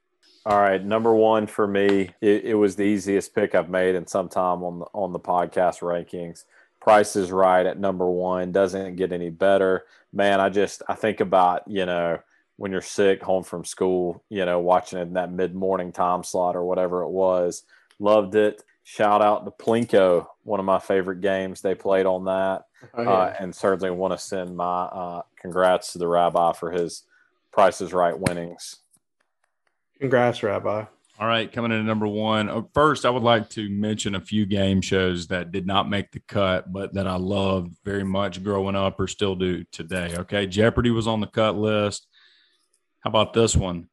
All right, number one for me, it, it was the easiest pick I've made in some time on the on the podcast rankings. Price is right at number one. Doesn't get any better, man. I just I think about you know when you're sick, home from school, you know, watching it in that mid morning time slot or whatever it was. Loved it. Shout out to Plinko, one of my favorite games they played on that. Oh, uh, and certainly want to send my uh, congrats to the rabbi for his Price is Right winnings. Congrats, Rabbi. All right, coming in at number one. Uh, First, I would like to mention a few game shows that did not make the cut, but that I loved very much growing up or still do today. Okay, Jeopardy was on the cut list. How about this one?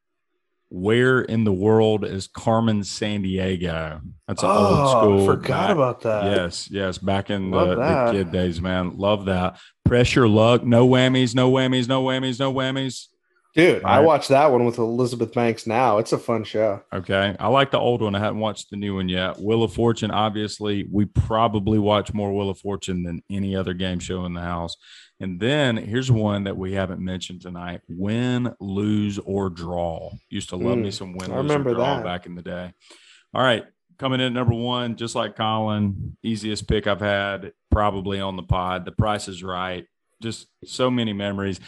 Where in the world is Carmen Sandiego? That's an old school. Oh, Forgot back- about that. Yes, yes. Back in the, the kid days, man. Love that. Press Your Luck. No whammies, no whammies, no whammies, no whammies. Dude, I Right. watched that one with Elizabeth Banks now. It's a fun show. Okay. I like the old one. I haven't watched the new one yet. Wheel of Fortune, obviously, we probably watch more Wheel of Fortune than any other game show in the house. And then here's one that we haven't mentioned tonight win, lose, or draw. Used to love me Mm, some win, I lose, or draw that. back in the day. All right. Coming in at number one, just like Colin, easiest pick I've had probably on the pod. The price is right. Just so many memories.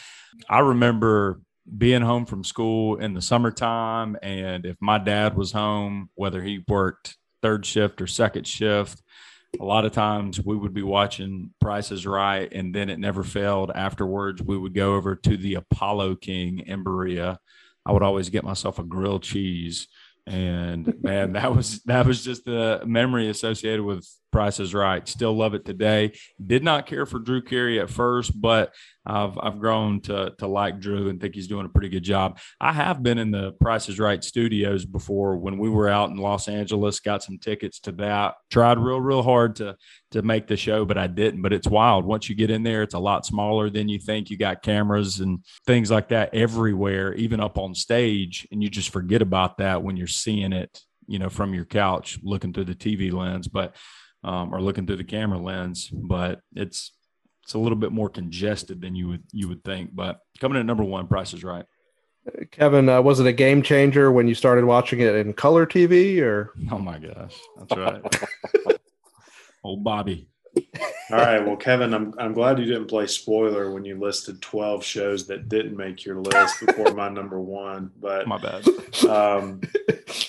I remember being home from school in the summertime and if my dad was home whether he worked third shift or second shift a lot of times we would be watching prices right and then it never failed. Afterwards we would go over to the apollo king in berea. I would always get myself a grilled cheese and man that was that was just the memory associated with prices right still love it today did not care for drew carey at first but I've I've grown to to like Drew and think he's doing a pretty good job. I have been in the Price is Right studios before when we were out in Los Angeles. Got some tickets to that. Tried real real hard to to make the show, but I didn't. But it's wild. Once you get in there, it's a lot smaller than you think. You got cameras and things like that everywhere, even up on stage, and you just forget about that when you're seeing it, you know, from your couch, looking through the TV lens, but um, or looking through the camera lens. But it's it's a little bit more congested than you would you would think. But coming in at number one, Price is Right. Kevin, uh, was it a game changer when you started watching it in color TV or? Oh my gosh, that's right. Old Bobby. All right. Well, Kevin, I'm, I'm glad you didn't play spoiler when you listed 12 shows that didn't make your list before my number one. But My bad. um,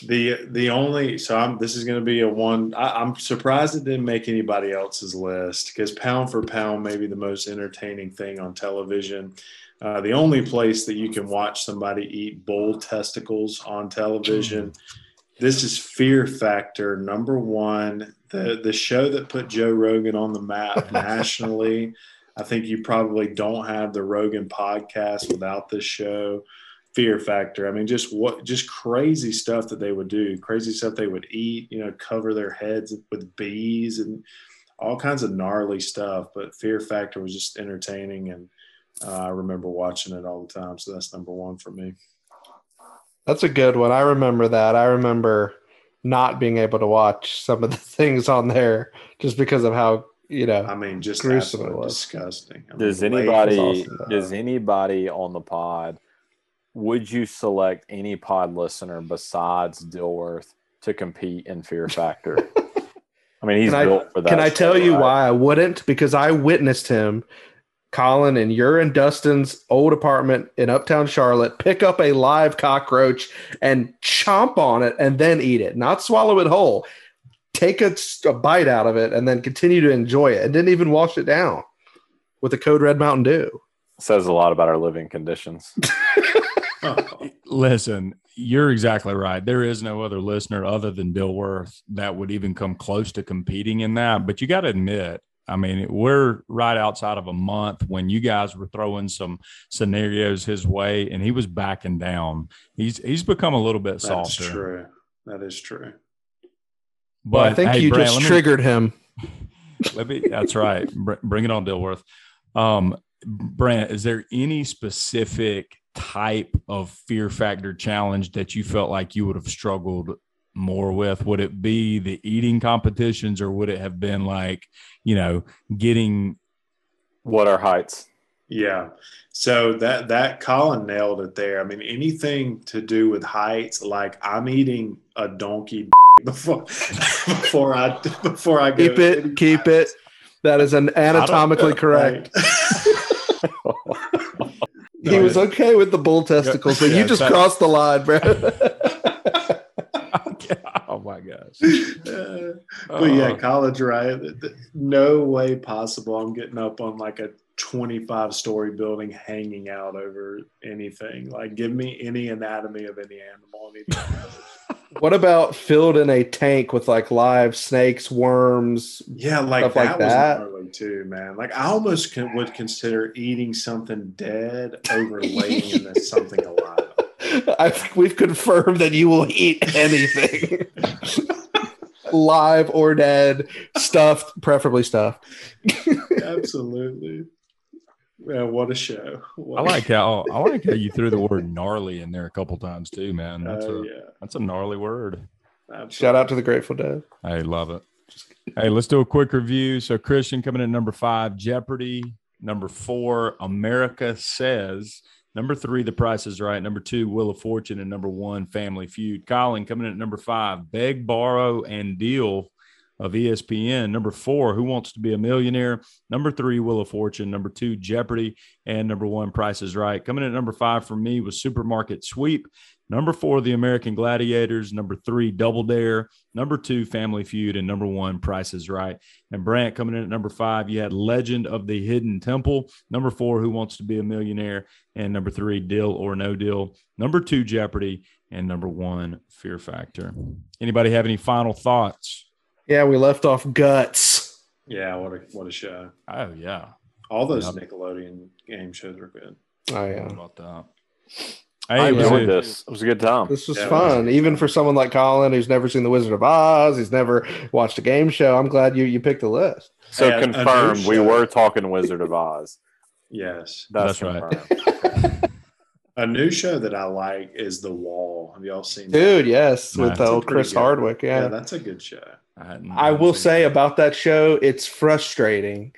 the the only so I'm this is going to be a one. I, I'm surprised it didn't make anybody else's list because pound for pound, maybe the most entertaining thing on television. Uh, the only place that you can watch somebody eat bull testicles on television. This is Fear Factor number one, the the show that put Joe Rogan on the map nationally. I think you probably don't have the Rogan podcast without this show. Fear Factor. I mean, just what, just crazy stuff that they would do, crazy stuff they would eat. You know, cover their heads with bees and all kinds of gnarly stuff. But Fear Factor was just entertaining, and uh, I remember watching it all the time. So that's number one for me. That's a good one. I remember that. I remember not being able to watch some of the things on there just because of how, you know, I mean, just Gruesome it absolutely was. disgusting. I mean, Does the anybody was uh, does anybody on the pod would you select any pod listener besides Dilworth to compete in Fear Factor? I mean, he's Can I- built for that. Can I show, tell you right? why I wouldn't? Because I witnessed him, Colin, in your and Dustin's old apartment in Uptown Charlotte, pick up a live cockroach and chomp on it and then eat it, not swallow it whole. Take a, a bite out of it and then continue to enjoy it, and didn't even wash it down with a Code Red Mountain Dew. Says a lot about our living conditions. Oh, Listen, you're exactly right. There is no other listener other than Dilworth that would even come close to competing in that. But you got to admit, I mean, we're right outside of a month when you guys were throwing some scenarios his way, and he was backing down. He's he's become a little bit that's softer. true. That is true. But Well, I think hey, you Brant, just let me- triggered him. Let me, that's right. Br- Bring it on, Dilworth. Um, Brant, is there any specific type of fear factor challenge that you felt like you would have struggled more with? Would it be the eating competitions or would it have been like, you know, getting What are heights? Yeah. So that that Colin nailed it there. I mean, anything to do with heights, like I'm eating a donkey before before I before I go Keep it, keep it. That is an anatomically correct. He was okay with the bull testicles, but Yeah, you just that- crossed the line, bro. my gosh. Uh, but yeah, Oh. college, th- No way possible. I'm getting up on like a 25 story building hanging out over anything. Like, give me any anatomy of any animal. what about filled in a tank with like live snakes, worms? yeah, like like that, that. was gnarly too, man. Like, I almost can, would consider eating something dead over laying in something alive. I think we've confirmed that you will eat anything. live or dead, stuffed, preferably stuffed. Absolutely. Yeah, what a show. I like how I like how you threw the word gnarly in there a couple times too, man. Oh, that's Oh, a yeah. that's a gnarly word. Absolutely. Shout out to the Grateful Dead. I love it. Hey, let's do a quick review. So Christian coming in at number five, Jeopardy. Number four, America Says. Number three, The Price is Right. Number two, Wheel of Fortune. And number one, Family Feud. Colin coming in at number five, Beg, Borrow, and Deal of ESPN. Number four, Who Wants to Be a Millionaire? Number three, Wheel of Fortune. Number two, Jeopardy. And number one, Price is Right. Coming in at number five for me was Supermarket Sweep. Number four, The American Gladiators. Number three, Double Dare. Number two, Family Feud. And number one, Price is Right. And Brant coming in at number five, you had Legend of the Hidden Temple. Number four, Who Wants to Be a Millionaire? And number three, Deal or No Deal. Number two, Jeopardy. And number one, Fear Factor. Anybody have any final thoughts? Yeah, we left off guts. Yeah, what a what a show. Oh, yeah. All those Yep. Nickelodeon game shows are good. Oh How yeah. about that? I Hey, it enjoyed a- this. It was a good time. This was Yeah, it fun, even for someone like Colin who's never seen The Wizard of Oz. He's never watched a game show. I'm glad you you picked the list. So Hey, a- a new confirmed, we show. were talking Wizard of Oz. Yes. That's, That's right. A new show that I like is The Wall. Have y'all seen that? Dude, yes, Nice. with the uh, old Chris good. Hardwick. Yeah, Yeah. that's a good show. I, I will say seen- about that show, it's frustrating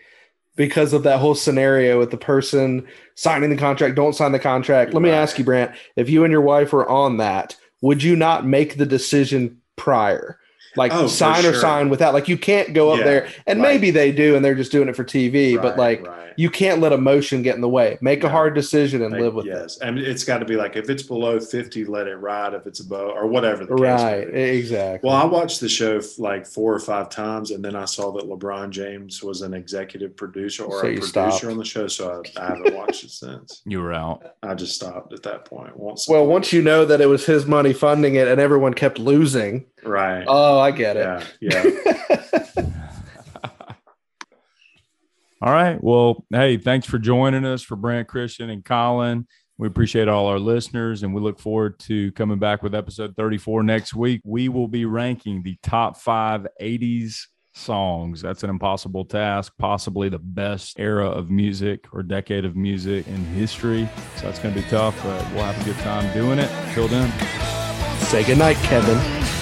because of that whole scenario with the person signing the contract, don't sign the contract. Let me ask you, Brant, if you and your wife were on that, would you not make the decision prior? Like Oh, for sign or sure. sign without, like you can't go up Yeah, there, and right. maybe they do, and they're just doing it for TV, but like right. you can't let emotion get in the way. Make a hard decision and Like, live with it. yes. I mean, it's got to be like if it's below 50, let it ride. If it's above or whatever the it. case may Right, be. exactly. Well, I watched the show like four or five times, and then I saw that LeBron James was an executive producer or So a you producer stopped. on the show, so I, I haven't watched it since. You were out. I just stopped at that point. Once, well, once you know that it was his money funding it, and everyone kept losing. right? Oh, I get it. yeah, yeah. All right. Well, hey, thanks for joining us for Brant Christian and Colin. We appreciate all our listeners and we look forward to coming back with episode 34 next week. We will be ranking the top five 80s songs. That's an impossible task, possibly the best era of music or decade of music in history. So it's going to be tough, but we'll have a good time doing it. Till then. Say goodnight, Kevin.